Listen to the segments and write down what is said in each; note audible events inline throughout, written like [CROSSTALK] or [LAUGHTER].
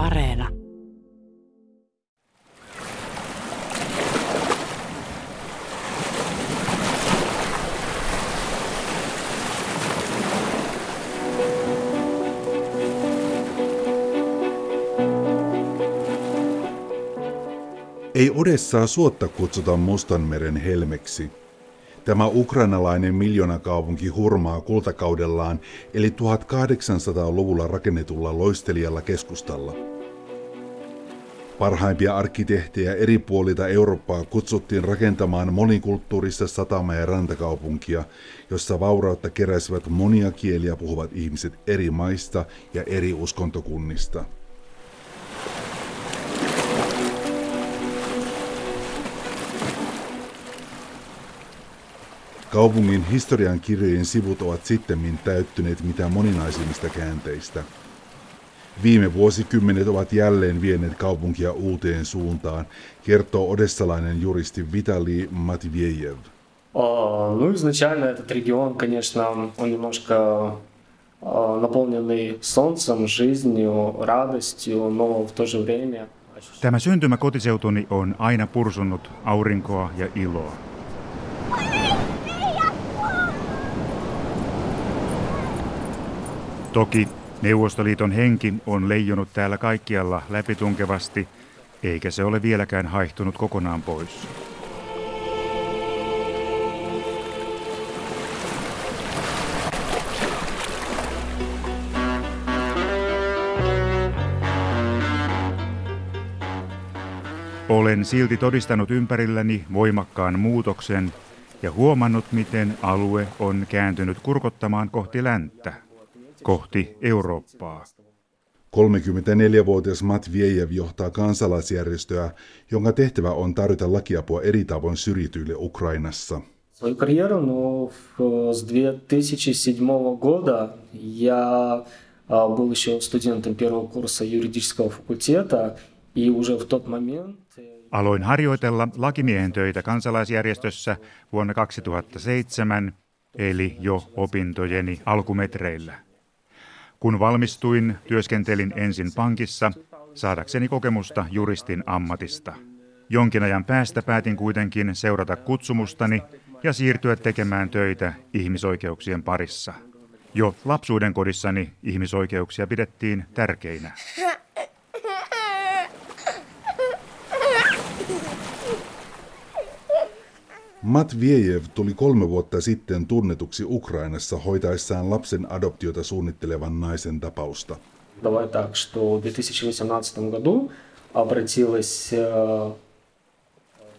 Areena. Ei Odessaa suotta kutsuta Mustanmeren helmeksi. Tämä ukrainalainen miljoonakaupunki hurmaa kultakaudellaan eli 1800-luvulla rakennetulla loistelijalla keskustalla. Parhaimpia arkkitehtejä eri puolilta Eurooppaa kutsuttiin rakentamaan monikulttuurista satama- ja rantakaupunkia, jossa vaurautta keräsivät monia kieliä puhuvat ihmiset eri maista ja eri uskontokunnista. Kaupungin historian kirjojen sivut ovat sittemmin täyttyneet mitä moninaisimmista käänteistä. Viime vuosikymmenet ovat jälleen vieneet kaupunkia uuteen suuntaan, kertoo odessalainen juristi Vitali Matviejev. Ну, изначально этот регион, конечно, он немножко наполненный солнцем, жизнью, радостью, но в то же время... Tämä syntymä kotiseutuni on aina pursunut aurinkoa ja iloa. Toki Neuvostoliiton henki on leijonut täällä kaikkialla läpitunkevasti, eikä se ole vieläkään haihtunut kokonaan pois. Olen silti todistanut ympärilläni voimakkaan muutoksen ja huomannut, miten alue on kääntynyt kurkottamaan kohti länttä kohti Eurooppaa. 34-vuotias Matviejev johtaa kansalaisjärjestöä, jonka tehtävä on tarjota lakiapua eri tavoin syrjityille Ukrainassa. Свою карьеру, но с 2007 года я был еще студентом первого курса юридического факультета, и уже в тот момент... Aloin harjoitella lakimiehen töitä kansalaisjärjestössä vuonna 2007, eli jo opintojeni alkumetreillä. Kun valmistuin, työskentelin ensin pankissa saadakseni kokemusta juristin ammatista. Jonkin ajan päästä päätin kuitenkin seurata kutsumustani ja siirtyä tekemään töitä ihmisoikeuksien parissa. Jo lapsuuden kodissani ihmisoikeuksia pidettiin tärkeinä. [LAUGHS] Matviejev tuli kolme vuotta sitten tunnetuksi Ukrainassa hoitaessaan lapsen adoptiota suunnittelevan naisen tapausta. Э,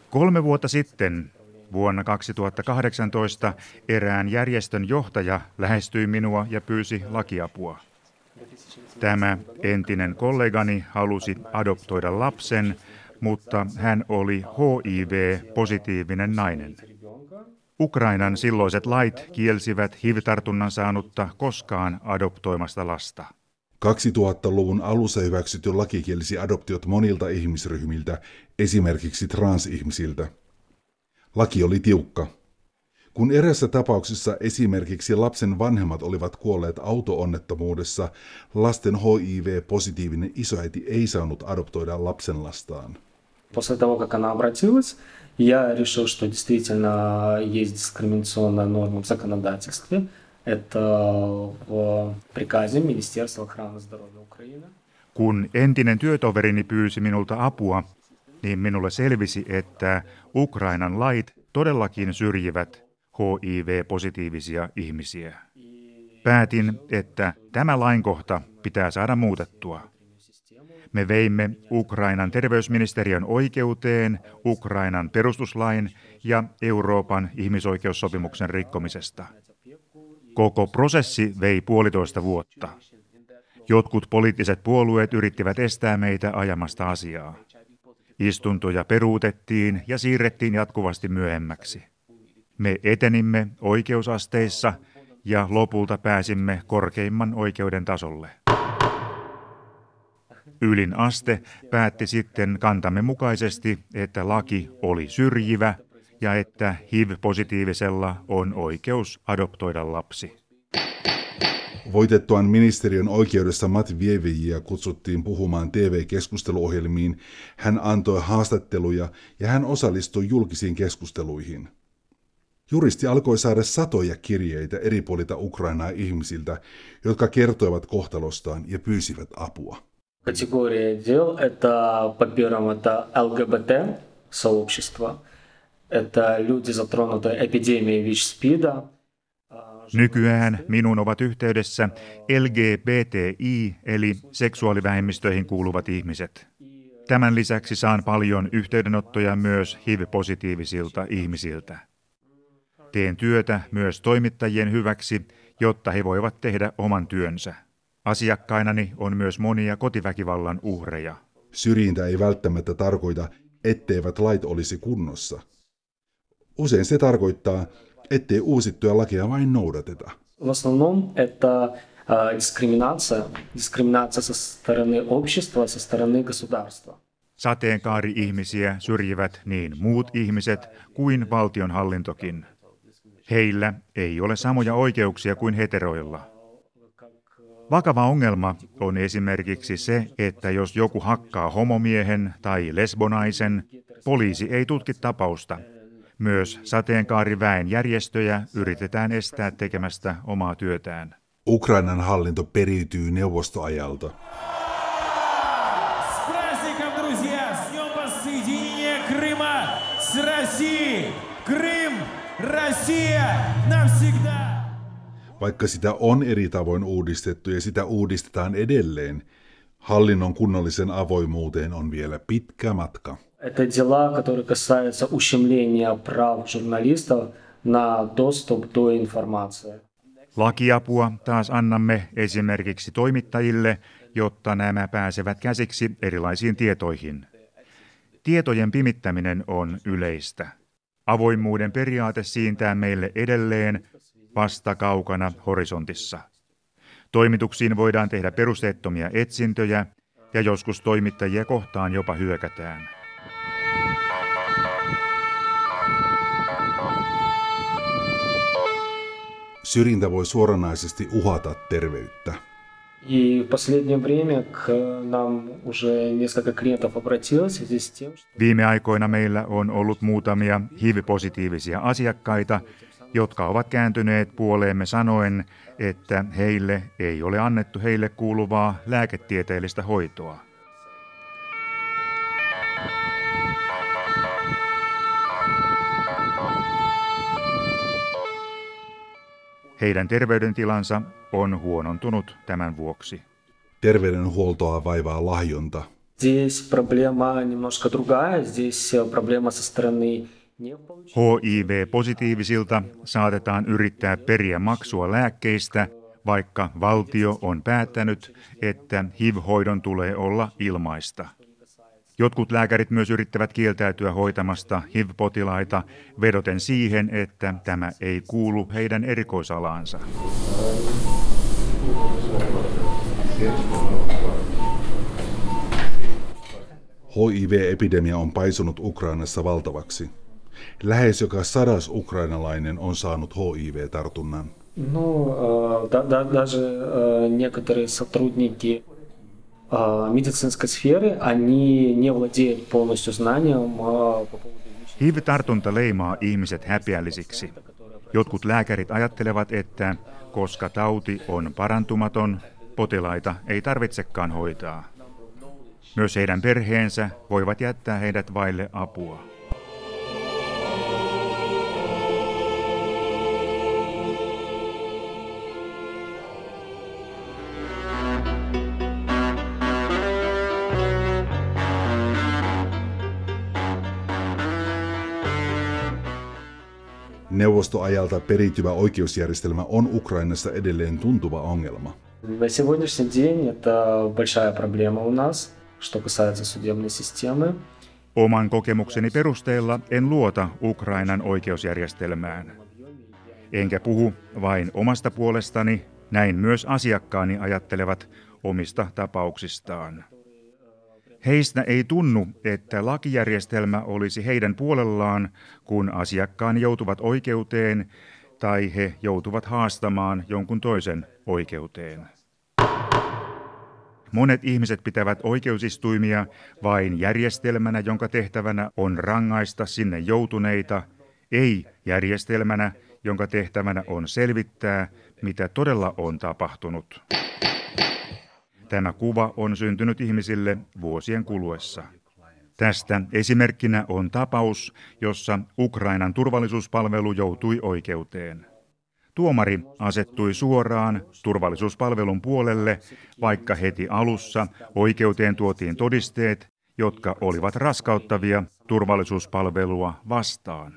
kolme vuotta sitten, vuonna 2018, erään järjestön johtaja lähestyi minua ja pyysi lakiapua. Tämä entinen kollegani halusi adoptoida lapsen, mutta hän oli HIV-positiivinen nainen. Ukrainan silloiset lait kielsivät HIV-tartunnan saanutta koskaan adoptoimasta lasta. 2000-luvun alussa hyväksytty laki kielsi adoptiot monilta ihmisryhmiltä, esimerkiksi transihmisiltä. Laki oli tiukka. Kun erässä tapauksessa esimerkiksi lapsen vanhemmat olivat kuolleet auto-onnettomuudessa, lasten HIV-positiivinen isoäiti ei saanut adoptoida lapsenlastaan. После того, как она обратилась, я решил, что действительно есть дискриминационная норма в законодательстве. Это в приказе Министерства охраны здоровья Украины. Kun entinen työtoverini pyysi minulta apua, niin minulle selvisi, että Ukrainan lait todellakin syrjivät HIV-positiivisia ihmisiä. Päätin, että tämä lainkohta pitää saada muutettua. Me veimme Ukrainan terveysministeriön oikeuteen Ukrainan perustuslain ja Euroopan ihmisoikeussopimuksen rikkomisesta. Koko prosessi vei puolitoista vuotta. Jotkut poliittiset puolueet yrittivät estää meitä ajamasta asiaa. Istuntoja peruutettiin ja siirrettiin jatkuvasti myöhemmäksi. Me etenimme oikeusasteissa ja lopulta pääsimme korkeimman oikeuden tasolle. Ylin aste päätti sitten kantamme mukaisesti, että laki oli syrjivä ja että HIV-positiivisella on oikeus adoptoida lapsi. Voitettuaan ministeriön oikeudessa Matvievijiä kutsuttiin puhumaan TV-keskusteluohjelmiin, hän antoi haastatteluja ja hän osallistui julkisiin keskusteluihin. Juristi alkoi saada satoja kirjeitä eri puolilta Ukrainaa ihmisiltä, jotka kertoivat kohtalostaan ja pyysivät apua Категория дел – это, по первым, это ЛГБТ-сообщество, это люди, затронутые эпидемией ВИЧ-СПИДа, Nykyään minun ovat yhteydessä LGBTI eli seksuaalivähemmistöihin kuuluvat ihmiset. Tämän lisäksi saan paljon yhteydenottoja myös HIV-positiivisilta ihmisiltä. Teen työtä myös toimittajien hyväksi, jotta he voivat tehdä oman työnsä. Asiakkainani on myös monia kotiväkivallan uhreja. Syrjintä ei välttämättä tarkoita, etteivät lait olisi kunnossa. Usein se tarkoittaa, ettei uusittuja lakeja vain noudateta. В основном это дискриминация, дискриминация со стороны общества, со стороны государства. Sateenkaari-ihmisiä syrjivät niin muut ihmiset kuin valtionhallintokin. Heillä ei ole samoja oikeuksia kuin heteroilla. Vakava ongelma on esimerkiksi se, että jos joku hakkaa homomiehen tai lesbonaisen, poliisi ei tutki tapausta. Myös sateenkaariväen järjestöjä yritetään estää tekemästä omaa työtään. Ukrainan hallinto periytyy neuvostoajalta. Vaikka sitä on eri tavoin uudistettu ja sitä uudistetaan edelleen, hallinnon kunnollisen avoimuuteen on vielä pitkä matka. Это дела, которые касаются ущемления прав журналистов на доступ до информации. Lakiapua taas annamme esimerkiksi toimittajille, jotta nämä pääsevät käsiksi erilaisiin tietoihin. Tietojen pimittäminen on yleistä. Avoimuuden periaate siintää meille edelleen vasta kaukana horisontissa. Toimituksiin voidaan tehdä perusteettomia etsintöjä ja joskus toimittajia kohtaan jopa hyökätään. Syrjintä voi suoranaisesti uhata terveyttä. Viime aikoina meillä on ollut muutamia HIV-positiivisia asiakkaita, jotka ovat kääntyneet puoleemme sanoen, että heille ei ole annettu heille kuuluvaa lääketieteellistä hoitoa. Heidän terveydentilansa on huonontunut tämän vuoksi. Terveydenhuoltoa vaivaa lahjonta. Здесь проблема немножко другая. Здесь э, проблема со стороны HIV-positiivisilta saatetaan yrittää periä maksua lääkkeistä, vaikka valtio on päättänyt, että HIV-hoidon tulee olla ilmaista. Jotkut lääkärit myös yrittävät kieltäytyä hoitamasta HIV-potilaita vedoten siihen, että tämä ei kuulu heidän erikoisalaansa. HIV-epidemia on paisunut Ukrainassa valtavaksi Lähes joka sadas ukrainalainen on saanut HIV-tartunnan. Ну, да, да, даже некоторые сотрудники медицинской сферы, они не владеют полностью знанием по поводу HIV-tartunta leimaa ihmiset häpeällisiksi. Jotkut lääkärit ajattelevat, että koska tauti on parantumaton, potilaita ei tarvitsekaan hoitaa. Myös heidän perheensä voivat jättää heidät vaille apua. Neuvostoajalta periytyvä oikeusjärjestelmä on Ukrainassa edelleen tuntuva ongelma. На сегодняшний день это большая проблема у нас, что касается судебной системы. Oman kokemukseni perusteella en luota Ukrainan oikeusjärjestelmään. Enkä puhu vain omasta puolestani, näin myös asiakkaani ajattelevat omista tapauksistaan. Heistä ei tunnu, että lakijärjestelmä olisi heidän puolellaan, kun asiakkaani joutuvat oikeuteen tai he joutuvat haastamaan jonkun toisen oikeuteen. Monet ihmiset pitävät oikeusistuimia vain järjestelmänä, jonka tehtävänä on rangaista sinne joutuneita, ei järjestelmänä, jonka tehtävänä on selvittää, mitä todella on tapahtunut. Tämä kuva on syntynyt ihmisille vuosien kuluessa. Tästä esimerkkinä on tapaus, jossa Ukrainan turvallisuuspalvelu joutui oikeuteen. Tuomari asettui suoraan turvallisuuspalvelun puolelle, vaikka heti alussa oikeuteen tuotiin todisteet, jotka olivat raskauttavia turvallisuuspalvelua vastaan.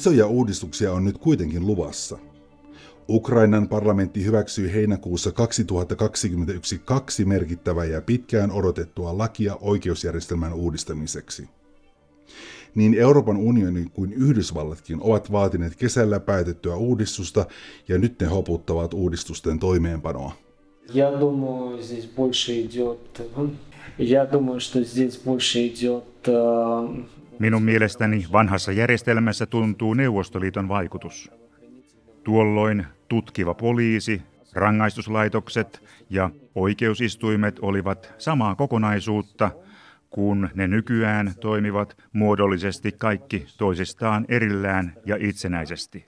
Isoja uudistuksia on nyt kuitenkin luvassa. Ukrainan parlamentti hyväksyi heinäkuussa 2021 kaksi merkittävää ja pitkään odotettua lakia oikeusjärjestelmän uudistamiseksi. Niin Euroopan unioni kuin Yhdysvallatkin ovat vaatineet kesällä päätettyä uudistusta ja nyt ne hoputtavat uudistusten toimeenpanoa. Я думаю, здесь больше идет... Я думаю, что здесь больше идет Minun mielestäni vanhassa järjestelmässä tuntuu Neuvostoliiton vaikutus. Tuolloin tutkiva poliisi, rangaistuslaitokset ja oikeusistuimet olivat samaa kokonaisuutta, kun ne nykyään toimivat muodollisesti kaikki toisistaan erillään ja itsenäisesti.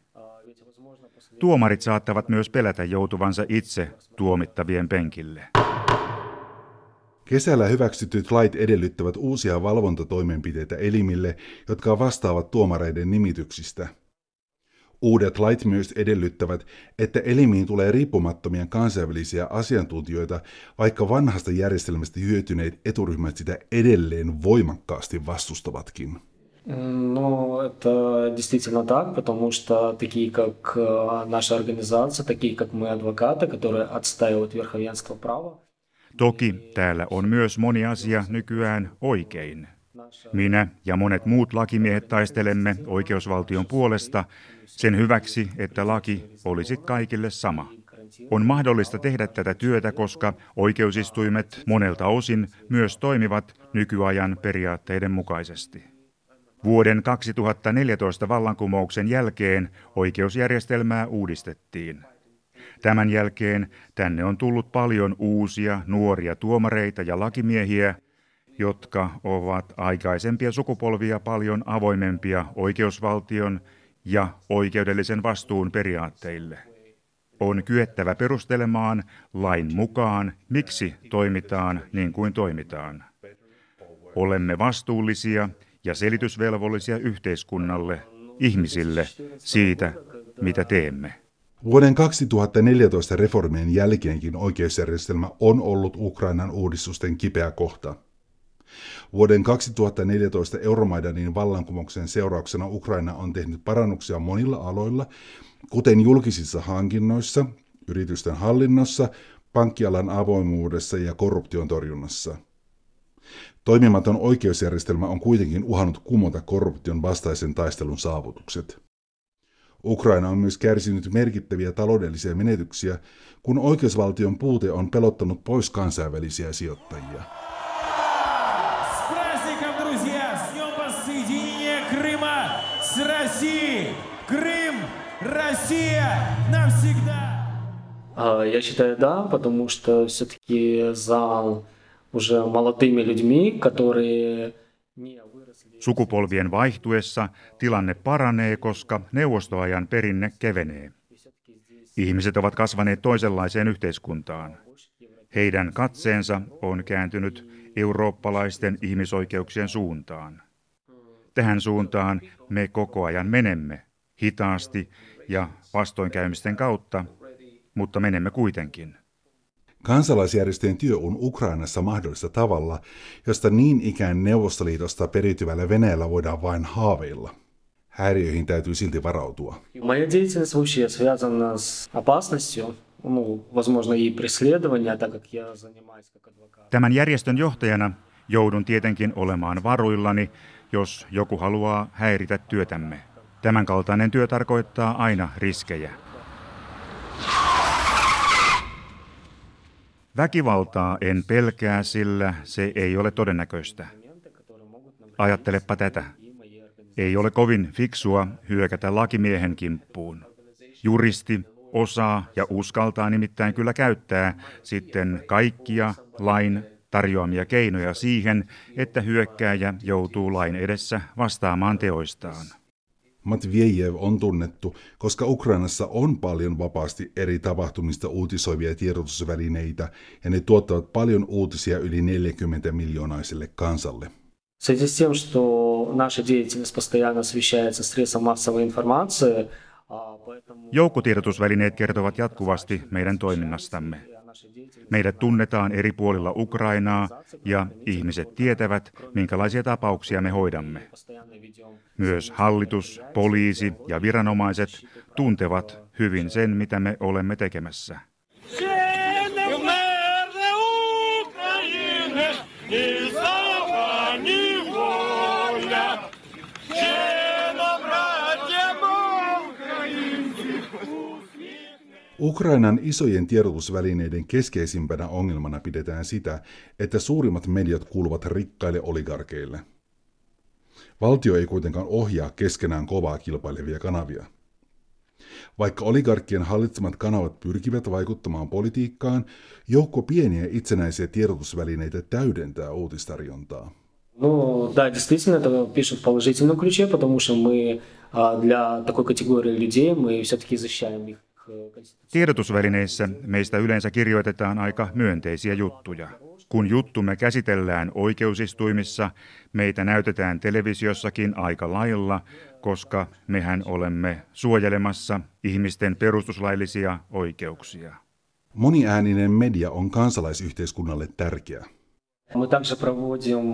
Tuomarit saattavat myös pelätä joutuvansa itse tuomittavien penkille. Kesällä hyväksytyt lait edellyttävät uusia valvontatoimenpiteitä elimille, jotka vastaavat tuomareiden nimityksistä. Uudet lait myös edellyttävät, että elimiin tulee riippumattomia kansainvälisiä asiantuntijoita, vaikka vanhasta järjestelmästä hyötyneet eturyhmät sitä edelleen voimakkaasti vastustavatkin. Ну, это действительно так, потому что такие, как э, наша организация, такие, как мы, адвокаты, которые отстаивают верховенство права, Toki täällä on myös moni asia nykyään oikein. Minä ja monet muut lakimiehet taistelemme oikeusvaltion puolesta sen hyväksi, että laki olisi kaikille sama. On mahdollista tehdä tätä työtä, koska oikeusistuimet monelta osin myös toimivat nykyajan periaatteiden mukaisesti. Vuoden 2014 vallankumouksen jälkeen oikeusjärjestelmää uudistettiin. Tämän jälkeen tänne on tullut paljon uusia nuoria tuomareita ja lakimiehiä, jotka ovat aikaisempia sukupolvia paljon avoimempia oikeusvaltion ja oikeudellisen vastuun periaatteille. On kyettävä perustelemaan lain mukaan, miksi toimitaan niin kuin toimitaan. Olemme vastuullisia ja selitysvelvollisia yhteiskunnalle, ihmisille siitä, mitä teemme. Vuoden 2014 reformien jälkeenkin oikeusjärjestelmä on ollut Ukrainan uudistusten kipeä kohta. Vuoden 2014 Euromaidanin vallankumouksen seurauksena Ukraina on tehnyt parannuksia monilla aloilla, kuten julkisissa hankinnoissa, yritysten hallinnossa, pankkialan avoimuudessa ja korruption torjunnassa. Toimimaton oikeusjärjestelmä on kuitenkin uhannut kumota korruption vastaisen taistelun saavutukset. Ukraina on myös kärsinyt merkittäviä taloudellisia menetyksiä, kun oikeusvaltion puute on pelottanut pois kansainvälisiä sijoittajia. Я считаю, да, потому что все-таки зал уже молодыми людьми, которые Sukupolvien vaihtuessa tilanne paranee, koska neuvostoajan perinne kevenee. Ihmiset ovat kasvaneet toisenlaiseen yhteiskuntaan. Heidän katseensa on kääntynyt eurooppalaisten ihmisoikeuksien suuntaan. Tähän suuntaan me koko ajan menemme, hitaasti ja vastoinkäymisten kautta, mutta menemme kuitenkin. Kansalaisjärjestöjen työ on Ukrainassa mahdollista tavalla, josta niin ikään Neuvostoliitosta periytyvällä Venäjällä voidaan vain haaveilla. Häiriöihin täytyy silti varautua. Моя деятельность вообще связана с опасностью, ну, возможно, и преследования, так как я занимаюсь как адвокат. Tämän järjestön johtajana joudun tietenkin olemaan varuillani, jos joku haluaa häiritä työtämme. Tämänkaltainen työ tarkoittaa aina riskejä. Väkivaltaa en pelkää, sillä se ei ole todennäköistä. Ajattelepa tätä. Ei ole kovin fiksua hyökätä lakimiehen kimppuun. Juristi osaa ja uskaltaa nimittäin kyllä käyttää sitten kaikkia lain tarjoamia keinoja siihen, että hyökkääjä joutuu lain edessä vastaamaan teoistaan. Matviejev on tunnettu, koska Ukrainassa on paljon vapaasti eri tapahtumista uutisoivia tiedotusvälineitä ja ne tuottavat paljon uutisia yli 40 miljoonaiselle kansalle. В связи с тем, что наша деятельность постоянно освещается средством массовой информации, Joukkotiedotusvälineet kertovat jatkuvasti meidän toiminnastamme. Meidät tunnetaan eri puolilla Ukrainaa ja ihmiset tietävät, minkälaisia tapauksia me hoidamme. Myös hallitus, poliisi ja viranomaiset tuntevat hyvin sen, mitä me olemme tekemässä. Ukrainan isojen tiedotusvälineiden keskeisimpänä ongelmana pidetään sitä, että suurimmat mediat kuuluvat rikkaille oligarkeille. Valtio ei kuitenkaan ohjaa keskenään kovaa kilpailevia kanavia. Vaikka oligarkkien hallitsemat kanavat pyrkivät vaikuttamaan politiikkaan, joukko pieniä itsenäisiä tiedotusvälineitä täydentää uutistarjontaa. Ну, да, действительно, это пишут в положительном ключе, потому что мы для такой категории людей мы все-таки защищаем их Tiedotusvälineissä meistä yleensä kirjoitetaan aika myönteisiä juttuja. Kun juttumme käsitellään oikeusistuimissa, meitä näytetään televisiossakin aika lailla, koska mehän olemme suojelemassa ihmisten perustuslaillisia oikeuksia. Moniääninen media on kansalaisyhteiskunnalle tärkeä. Мы также проводим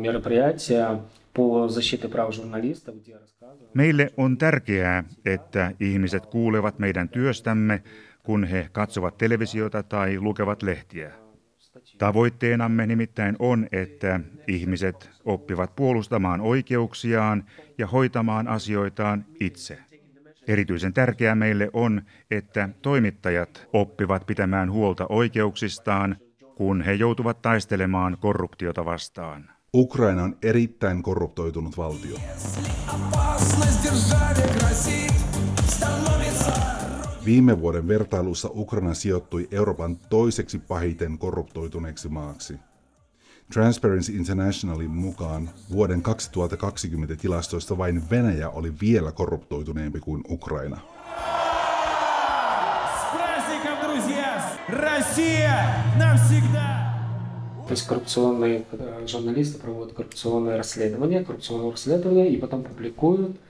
мероприятия по защите прав журналистов, где Meille on tärkeää, että ihmiset kuulevat meidän työstämme, kun he katsovat televisiota tai lukevat lehtiä. Tavoitteenamme nimittäin on, että ihmiset oppivat puolustamaan oikeuksiaan ja hoitamaan asioitaan itse. Erityisen tärkeää meille on, että toimittajat oppivat pitämään huolta oikeuksistaan, kun he joutuvat taistelemaan korruptiota vastaan. Ukraina on erittäin korruptoitunut valtio. Viime vuoden vertailussa Ukraina sijoittui Euroopan toiseksi pahiten korruptoituneeksi maaksi. Transparency Internationalin mukaan vuoden 2020 tilastoista vain Venäjä oli vielä korruptoituneempi kuin Ukraina. Россия навсегда! То есть коррупционные журналисты проводят коррупционные расследования, коррупционные расследования и потом публикуют.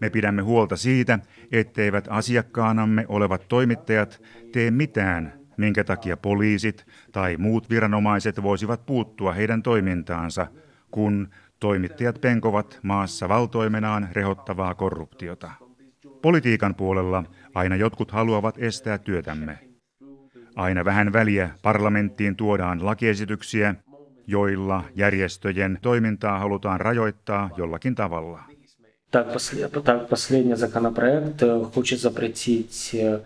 Me pidämme huolta siitä, etteivät asiakkaanamme olevat toimittajat tee mitään, minkä takia poliisit tai muut viranomaiset voisivat puuttua heidän toimintaansa, kun toimittajat penkovat maassa valtoimenaan rehottavaa korruptiota. Politiikan puolella aina jotkut haluavat estää työtämme. Aina vähän väliä parlamenttiin tuodaan lakiesityksiä, joilla järjestöjen toimintaa halutaan rajoittaa jollakin tavalla. Так, последний законопроект э, хочет запретить э,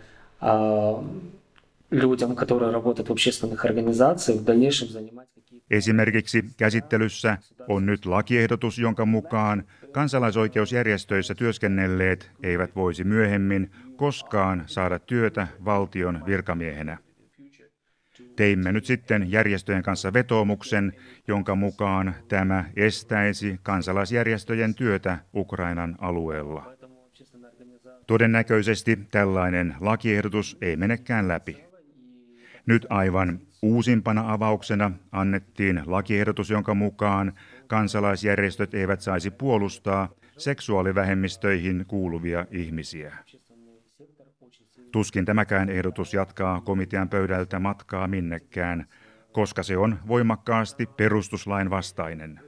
людям, которые работают в общественных организациях, в дальнейшем занимать Esimerkiksi käsittelyssä on nyt lakiehdotus, jonka mukaan kansalaisoikeusjärjestöissä työskennelleet eivät voisi myöhemmin koskaan saada työtä valtion virkamiehenä. Teimme nyt sitten järjestöjen kanssa vetoomuksen, jonka mukaan tämä estäisi kansalaisjärjestöjen työtä Ukrainan alueella. Todennäköisesti tällainen lakiehdotus ei menekään läpi. Nyt aivan uusimpana avauksena annettiin lakiehdotus, jonka mukaan kansalaisjärjestöt eivät saisi puolustaa seksuaalivähemmistöihin kuuluvia ihmisiä. Tuskin tämäkään ehdotus jatkaa komitean pöydältä matkaa minnekään, koska se on voimakkaasti perustuslain vastainen.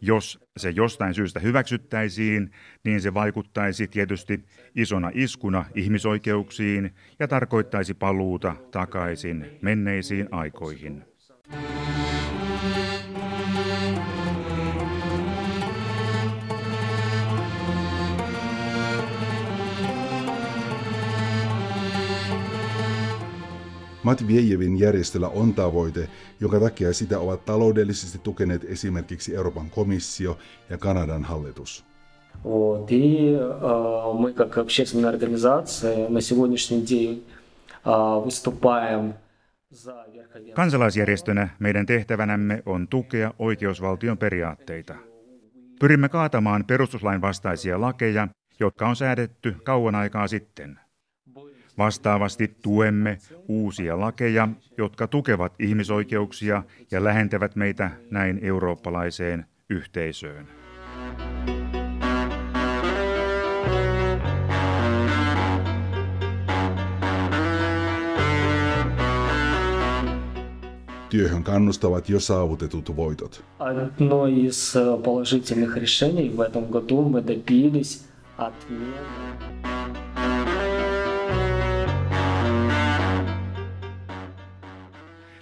Jos se jostain syystä hyväksyttäisiin, niin se vaikuttaisi tietysti isona iskuna ihmisoikeuksiin ja tarkoittaisi paluuta takaisin menneisiin aikoihin. Matviejevin järjestöllä on tavoite, jonka takia sitä ovat taloudellisesti tukeneet esimerkiksi Euroopan komissio ja Kanadan hallitus. Вот. И э, мы как общественная организация на сегодняшний день э, выступаем за верховенство. Kansalaisjärjestönä meidän tehtävänämme on tukea oikeusvaltion periaatteita. Pyrimme kaatamaan perustuslain vastaisia lakeja, jotka on säädetty kauan aikaa sitten. Vastaavasti tuemme uusia lakeja, jotka tukevat ihmisoikeuksia ja lähentävät meitä näin eurooppalaiseen yhteisöön. Työhön kannustavat jo saavutetut voitot. Одно из э, положительных решений в этом году мы добились отмены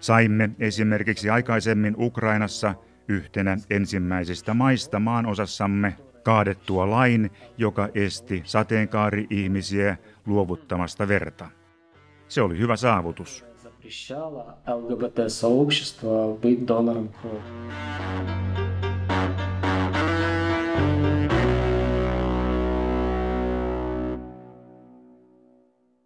Saimme esimerkiksi aikaisemmin Ukrainassa yhtenä ensimmäisistä maista maanosassamme kaadettua lain, joka esti sateenkaari-ihmisiä luovuttamasta verta. Se oli hyvä saavutus. запрещало ЛГБТ-сообщество быть донором крови.